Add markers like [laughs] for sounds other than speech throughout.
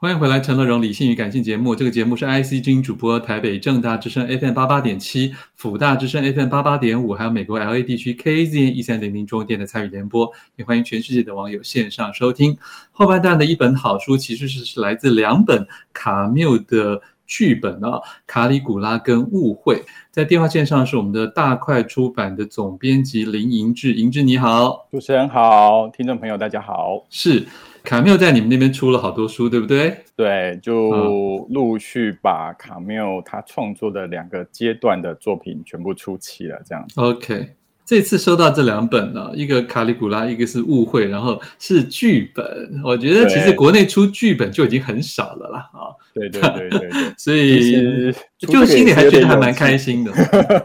欢迎回来，《陈乐融理性与感性》节目。这个节目是 IC 之音主播，台北正大之声 FM 八八点七，辅大之声 FM 八八点五，还有美国 LA 地区 KAZN 一三零零中电的参与联播。也欢迎全世界的网友线上收听。后半段的一本好书，其实是是来自两本卡缪的剧本啊，《卡里古拉》跟《误会》。在电话线上是我们的大块出版的总编辑林盈志，盈志你好，主持人好，听众朋友大家好，是。卡缪在你们那边出了好多书，对不对？对，就陆续把卡缪他创作的两个阶段的作品全部出齐了，这样子。OK，这次收到这两本呢，一个卡里古拉，一个是误会，然后是剧本。我觉得其实国内出剧本就已经很少了啦。啊。对对对对对，[laughs] 所以就心里还觉得还蛮开心的。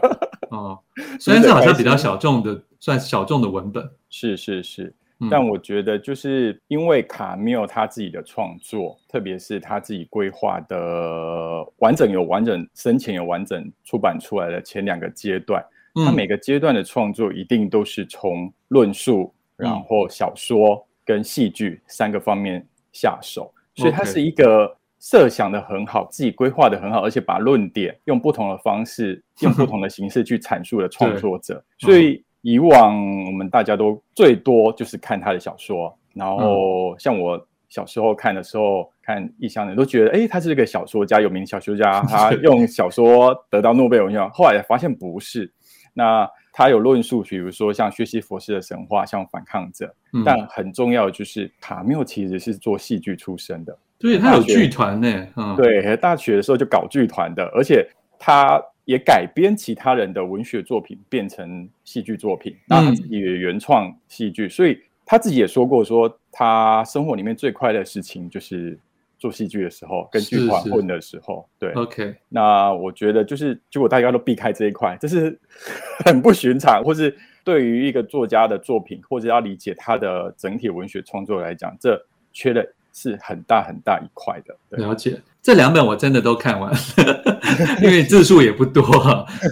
[laughs] 哦，虽然是好像比较小众的，算小众的文本。是是是。但我觉得，就是因为卡缪他自己的创作，特别是他自己规划的完整有完整生前有完整出版出来的前两个阶段，他每个阶段的创作一定都是从论述，然后小说跟戏剧三个方面下手，所以他是一个设想的很好，自己规划的很好，而且把论点用不同的方式、用不同的形式去阐述的创 [laughs] 作者，所以。以往我们大家都最多就是看他的小说，然后像我小时候看的时候，看异乡人都觉得，哎，他是一个小说家，有名小说家，[laughs] 他用小说得到诺贝尔文学奖。后来发现不是，那他有论述，比如说像薛西佛斯的神话，像反抗者，但很重要的就是卡缪其实是做戏剧出身的，对，他有剧团呢，嗯，对，大学的时候就搞剧团的，而且他。也改编其他人的文学作品变成戏剧作品，那他自己也原创戏剧，所以他自己也说过，说他生活里面最快乐的事情就是做戏剧的时候，跟剧团混的时候。对，OK。那我觉得就是，结果大家都避开这一块，这是很不寻常，或是对于一个作家的作品，或者要理解他的整体文学创作来讲，这缺的是很大很大一块的。了解。这两本我真的都看完了，[laughs] 因为字数也不多。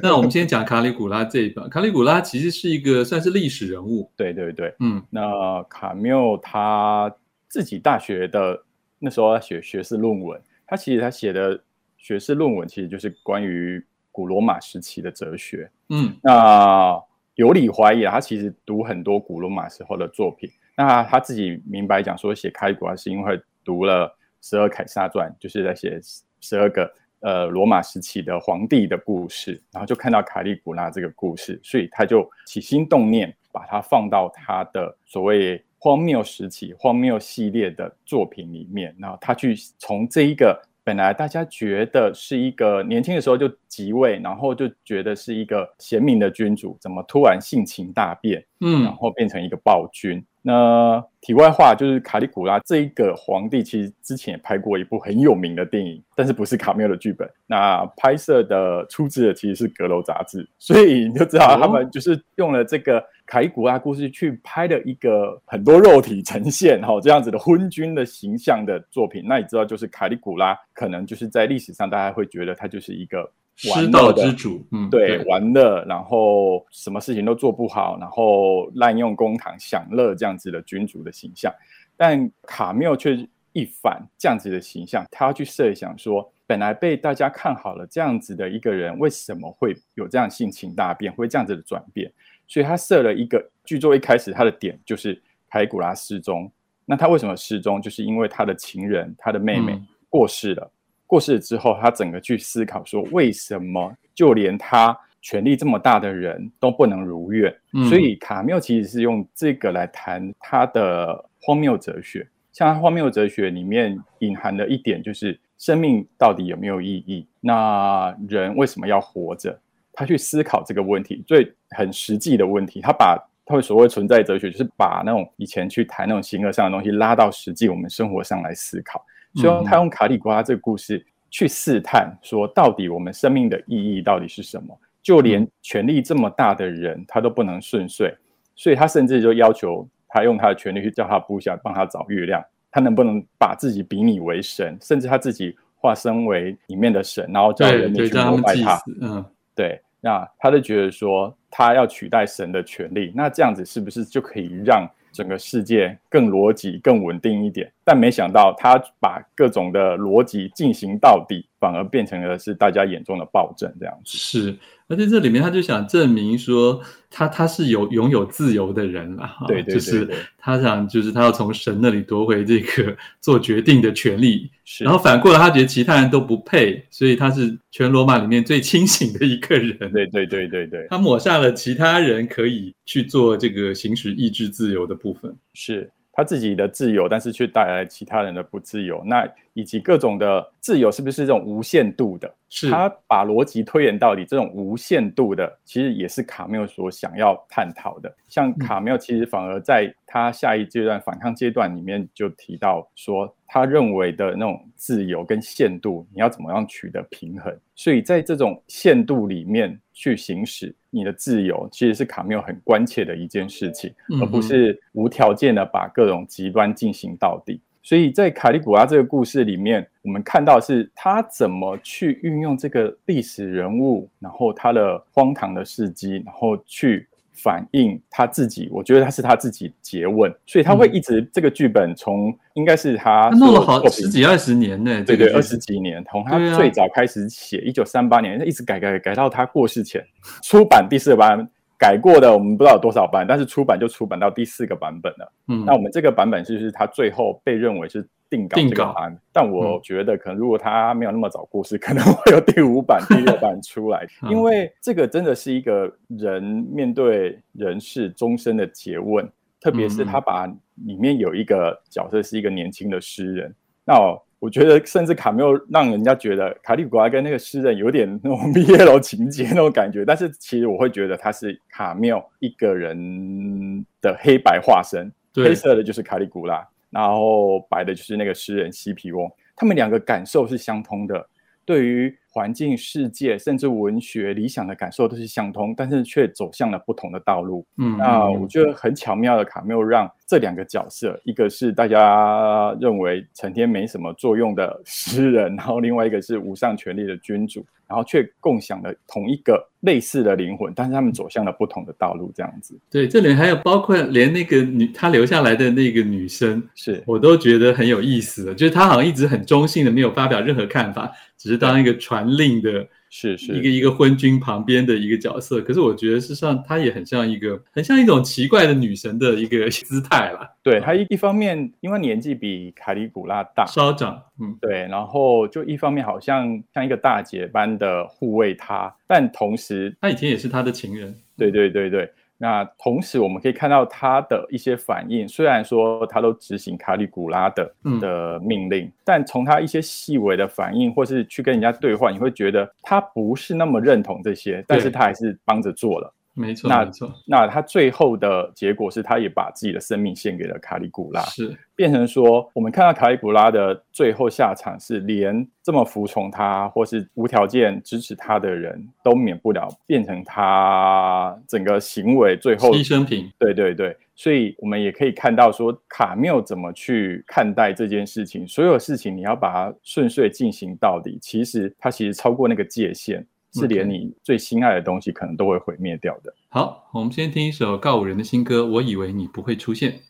那我们先讲卡里古拉这一本。卡里古拉其实是一个算是历史人物，对对对，嗯。那卡缪他自己大学的那时候他写学士论文，他其实他写的学士论文其实就是关于古罗马时期的哲学，嗯。那有理怀疑他其实读很多古罗马时候的作品。那他自己明白讲说写卡里古拉是因为读了。十二凯撒传就是在写十二个呃罗马时期的皇帝的故事，然后就看到卡利古拉这个故事，所以他就起心动念把它放到他的所谓荒谬时期、荒谬系列的作品里面，然后他去从这一个本来大家觉得是一个年轻的时候就即位，然后就觉得是一个贤明的君主，怎么突然性情大变，嗯，然后变成一个暴君。那题外话就是卡里古拉这一个皇帝，其实之前也拍过一部很有名的电影，但是不是卡缪的剧本。那拍摄的出资的其实是阁楼杂志，所以你就知道他们就是用了这个卡里古拉故事去拍了一个很多肉体呈现哈这样子的昏君的形象的作品。那你知道，就是卡里古拉可能就是在历史上大家会觉得他就是一个。失道之主，嗯，对，玩乐，然后什么事情都做不好，然后滥用公堂享乐这样子的君主的形象，但卡缪却一反这样子的形象，他要去设想说，本来被大家看好了这样子的一个人，为什么会有这样性情大变，会这样子的转变？所以他设了一个剧作，一开始他的点就是凯古拉失踪，那他为什么失踪？就是因为他的情人，他的妹妹过世了。嗯过世之后，他整个去思考说，为什么就连他权力这么大的人都不能如愿？嗯、所以卡缪其实是用这个来谈他的荒谬哲学。像他荒谬哲学里面隐含的一点，就是生命到底有没有意义？那人为什么要活着？他去思考这个问题，最很实际的问题。他把他们所谓存在哲学，就是把那种以前去谈那种形而上的东西，拉到实际我们生活上来思考。所以他用卡里古拉这个故事去试探，说到底我们生命的意义到底是什么？就连权力这么大的人，他都不能顺遂，所以他甚至就要求他用他的权力去叫他部下帮他找月亮，他能不能把自己比拟为神，甚至他自己化身为里面的神，然后叫人民去膜拜他。嗯，对，那他就觉得说他要取代神的权利，那这样子是不是就可以让整个世界更逻辑、更稳定一点？但没想到他把各种的逻辑进行到底，反而变成了是大家眼中的暴政这样子。是，而且这里面他就想证明说他他是有拥有自由的人了对对，对，就是他想就是他要从神那里夺回这个 [laughs] 做决定的权利。是，然后反过来他觉得其他人都不配，所以他是全罗马里面最清醒的一个人。对对对对对，他抹杀了其他人可以去做这个行使意志自由的部分。是。他自己的自由，但是却带来其他人的不自由。那以及各种的自由，是不是这种无限度的？是。他把逻辑推演到底，这种无限度的，其实也是卡缪所想要探讨的。像卡缪，其实反而在他下一阶段反抗阶段里面就提到说，他认为的那种自由跟限度，你要怎么样取得平衡？所以在这种限度里面去行使。你的自由其实是卡缪很关切的一件事情，而不是无条件的把各种极端进行到底。所以在卡利古拉这个故事里面，我们看到是他怎么去运用这个历史人物，然后他的荒唐的事迹，然后去。反映他自己，我觉得他是他自己詰问，所以他会一直、嗯、这个剧本从应该是他，他弄了好十几二十年呢，对对，二十几年，从他最早开始写，一九三八年，他一直改改改到他过世前出版第四个版本，改过的我们不知道有多少版，但是出版就出版到第四个版本了。嗯，那我们这个版本就是他最后被认为是。定稿？这个案，但我觉得可能如果他没有那么早过世，嗯、可能会有第五版、第六版出来，[laughs] 因为这个真的是一个人面对人世终身的诘问，特别是他把里面有一个角色是一个年轻的诗人，嗯、那我觉得甚至卡缪让人家觉得卡利古拉跟那个诗人有点那种 [laughs] BL 情节那种感觉，但是其实我会觉得他是卡缪一个人的黑白化身，黑色的就是卡利古拉。然后白的就是那个诗人西皮翁，他们两个感受是相通的，对于环境、世界甚至文学理想的感受都是相通，但是却走向了不同的道路。嗯，那我觉得很巧妙的卡缪让这两个角色，一个是大家认为成天没什么作用的诗人，然后另外一个是无上权力的君主。然后却共享了同一个类似的灵魂，但是他们走向了不同的道路，这样子。对，这里还有包括连那个女，她留下来的那个女生，是我都觉得很有意思的，就是她好像一直很中性的，没有发表任何看法，只是当一个传令的。是是一个一个昏君旁边的一个角色，可是我觉得事实上她也很像一个很像一种奇怪的女神的一个 [laughs] 姿态啦。对，她一一方面因为年纪比卡里古拉大稍长，嗯，对，然后就一方面好像像一个大姐般的护卫他，但同时他以前也是他的情人。对对对对。那同时，我们可以看到他的一些反应。虽然说他都执行卡里古拉的的命令，嗯，但从他一些细微的反应，或是去跟人家对话，你会觉得他不是那么认同这些，但是他还是帮着做了。没错，那没错。那他最后的结果是，他也把自己的生命献给了卡里古拉，是变成说，我们看到卡里古拉的最后下场是，连这么服从他或是无条件支持他的人都免不了变成他整个行为最后牺牲品。对对对，所以我们也可以看到说，卡缪怎么去看待这件事情，所有事情你要把它顺遂进行到底，其实他其实超过那个界限。是连你最心爱的东西可能都会毁灭掉的。好，我们先听一首告五人的新歌。我以为你不会出现。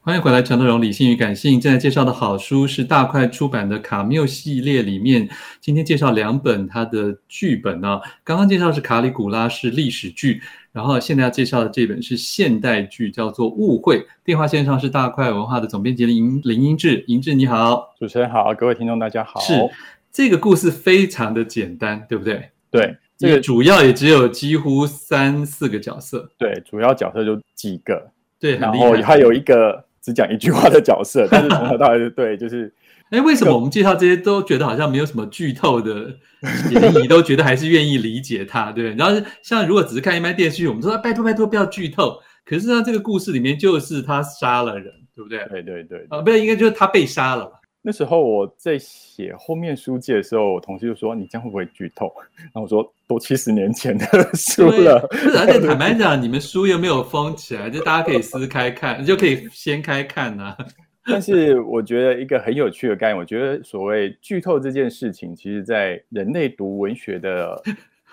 欢迎回来，陈德荣理性与感性。正在介绍的好书是大块出版的卡缪系列里面，今天介绍两本他的剧本啊。刚刚介绍是卡里古拉是历史剧，然后现在要介绍的这本是现代剧，叫做误会。电话线上是大块文化的总编辑林林英志，英志你好，主持人好，各位听众大家好。是这个故事非常的简单，对不对？对，这个主要也只有几乎三四个角色。对，主要角色就几个。对，然后还有一个只讲一句话的角色，但是从头到尾对，就是，[laughs] 哎，为什么我们介绍这些都觉得好像没有什么剧透的嫌疑，都觉得还是愿意理解他，对？然后像如果只是看一般电视剧，我们说拜托拜托不要剧透。可是呢，这个故事里面就是他杀了人，对不对？对对对，啊，不对，应该就是他被杀了。那时候我在写后面书记的时候，我同事就说：“你这样会不会剧透？”然后我说：“都七十年前的 [laughs] 书了。[laughs] ”而且坦白讲，你们书又没有封起来，就大家可以撕开看，你就可以掀开看啊。但是我觉得一个很有趣的概念，我觉得所谓剧透这件事情，其实在人类读文学的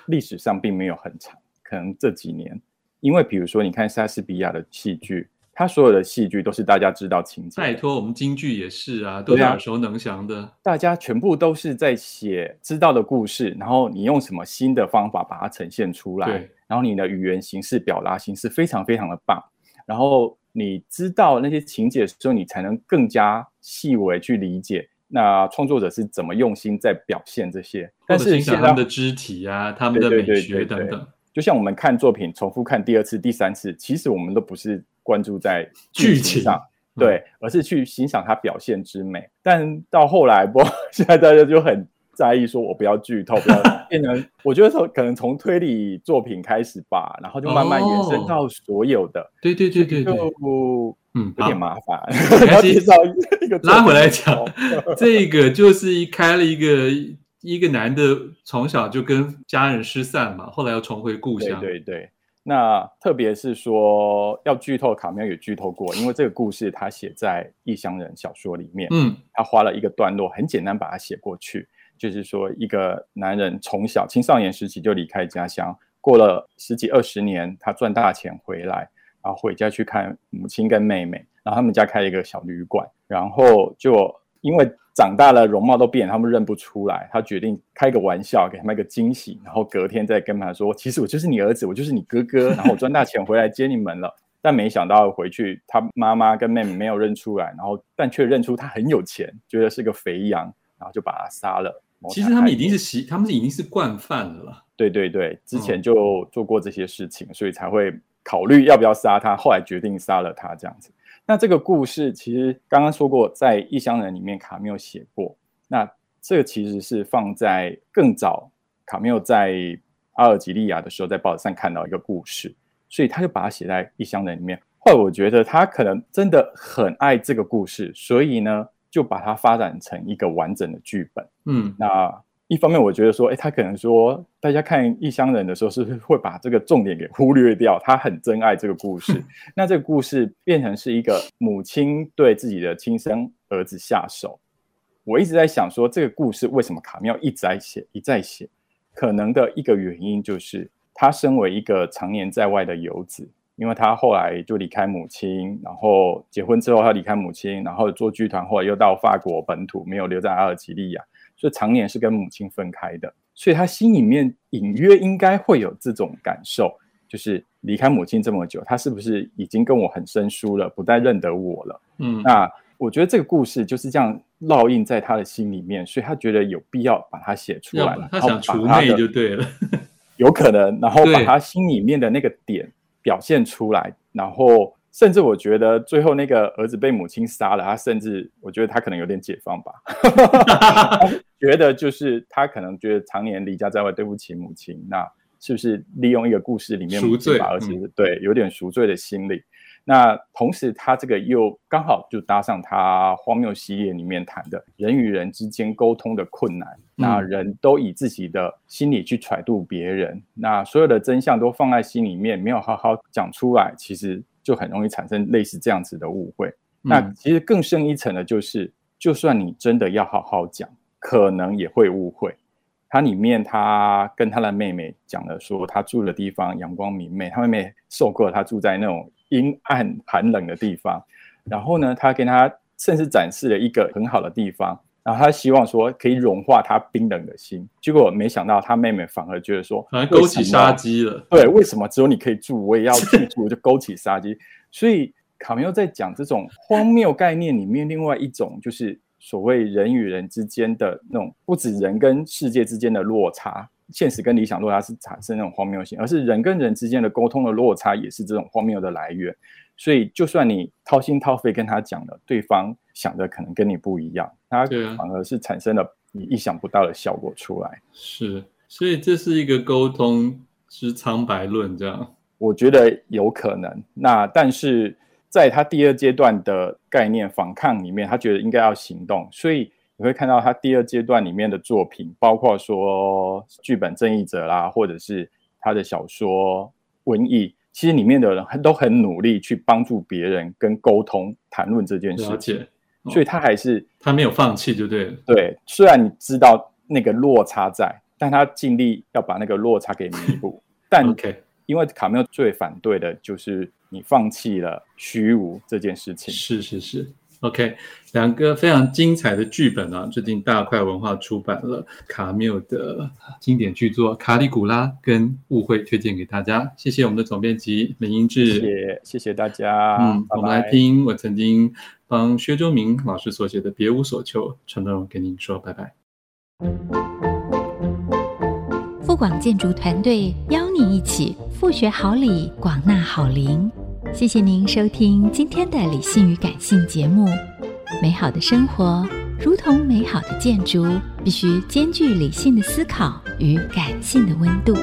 历史上并没有很长，可能这几年，因为比如说你看莎士比亚的戏剧。他所有的戏剧都是大家知道情节。拜托，我们京剧也是啊，都是耳熟能详的。大家全部都是在写知道的故事，然后你用什么新的方法把它呈现出来，然后你的语言形式、表达形式非常非常的棒。然后你知道那些情节的时候，你才能更加细微去理解那创作者是怎么用心在表现这些。但是欣赏他们的肢体啊，他们的美学等等。就像我们看作品，重复看第二次、第三次，其实我们都不是关注在剧情上，对，而是去欣赏它表现之美。但到后来，不，[laughs] 现在大家就很在意，说我不要剧透，不要 [laughs] 变成。我觉得从可能从推理作品开始吧，然后就慢慢延伸到所有的。对对对对对，嗯，有点麻烦。[laughs] 要介绍一个拉回来讲，这个就是一开了一个。一个男的从小就跟家人失散嘛，后来又重回故乡。对对对，那特别是说要剧透，卡缪也剧透过，因为这个故事他写在《异乡人》小说里面，嗯，他花了一个段落，很简单把它写过去，就是说一个男人从小青少年时期就离开家乡，过了十几二十年，他赚大钱回来，然后回家去看母亲跟妹妹，然后他们家开了一个小旅馆，然后就因为。长大了，容貌都变，他们认不出来。他决定开个玩笑，给他们一个惊喜，然后隔天再跟他说：“其实我就是你儿子，我就是你哥哥。”然后我赚大钱回来接你们了。[laughs] 但没想到回去，他妈妈跟妹妹没有认出来，然后但却认出他很有钱，觉得是个肥羊，然后就把他杀了。其实他们已经是习，他们是已经是惯犯了。对对对，之前就做过这些事情，嗯、所以才会考虑要不要杀他。后来决定杀了他，这样子。那这个故事其实刚刚说过，在《异乡人》里面卡缪写过。那这个其实是放在更早，卡缪在阿尔及利亚的时候，在报纸上看到一个故事，所以他就把它写在《异乡人》里面。后来我觉得他可能真的很爱这个故事，所以呢，就把它发展成一个完整的剧本。嗯，那。一方面，我觉得说，哎，他可能说，大家看《异乡人》的时候，是不是会把这个重点给忽略掉？他很珍爱这个故事，[laughs] 那这个故事变成是一个母亲对自己的亲生儿子下手。我一直在想说，这个故事为什么卡妙一直在写，一再写？可能的一个原因就是，他身为一个常年在外的游子，因为他后来就离开母亲，然后结婚之后他离开母亲，然后做剧团，后来又到法国本土，没有留在阿尔及利亚。就常年是跟母亲分开的，所以他心里面隐约应该会有这种感受，就是离开母亲这么久，他是不是已经跟我很生疏了，不再认得我了？嗯，那我觉得这个故事就是这样烙印在他的心里面，所以他觉得有必要把它写出来，他想除魅就对了，[laughs] 有可能，然后把他心里面的那个点表现出来，然后。甚至我觉得最后那个儿子被母亲杀了，他甚至我觉得他可能有点解放吧，[laughs] 觉得就是他可能觉得常年离家在外，对不起母亲，那是不是利用一个故事里面母亲把儿子、嗯、对有点赎罪的心理？那同时他这个又刚好就搭上他荒谬系列里面谈的人与人之间沟通的困难，嗯、那人都以自己的心理去揣度别人，那所有的真相都放在心里面，没有好好讲出来，其实。就很容易产生类似这样子的误会。嗯、那其实更深一层的就是，就算你真的要好好讲，可能也会误会。他里面他跟他的妹妹讲了，说他住的地方阳光明媚，他妹妹受够了他住在那种阴暗寒冷的地方。然后呢，他跟他甚至展示了一个很好的地方，然后他希望说可以融化他冰冷的心。结果没想到他妹妹反而觉得说，反而勾起杀机了。对，为什么只有你可以住，我也要去住，就勾起 [laughs] 杀机。所以卡缪在讲这种荒谬概念里面，另外一种就是。所谓人与人之间的那种，不止人跟世界之间的落差，现实跟理想落差是产生那种荒谬性，而是人跟人之间的沟通的落差也是这种荒谬的来源。所以，就算你掏心掏肺跟他讲了，对方想的可能跟你不一样，他反而是产生了你意想不到的效果出来。是，所以这是一个沟通之苍白论，这样我觉得有可能。那但是。在他第二阶段的概念反抗里面，他觉得应该要行动，所以你会看到他第二阶段里面的作品，包括说剧本《正义者》啦，或者是他的小说《瘟疫》，其实里面的人都很努力去帮助别人跟沟通谈论这件事情，哦、所以他还是他没有放弃，就对了。对，虽然你知道那个落差在，但他尽力要把那个落差给弥补。[laughs] 但 OK 因为卡缪最反对的就是。你放弃了虚无这件事情。是是是。OK，两个非常精彩的剧本啊，最近大块文化出版了卡缪的经典巨作《卡里古拉》跟《误会》，推荐给大家。谢谢我们的总编辑林英志，谢谢谢谢大家。嗯，拜拜。我们来听我曾经帮薛周明老师所写的《别无所求》，陈德荣跟您说拜拜。富广建筑团队邀你一起复学好礼，广纳好邻。谢谢您收听今天的理性与感性节目。美好的生活如同美好的建筑，必须兼具理性的思考与感性的温度。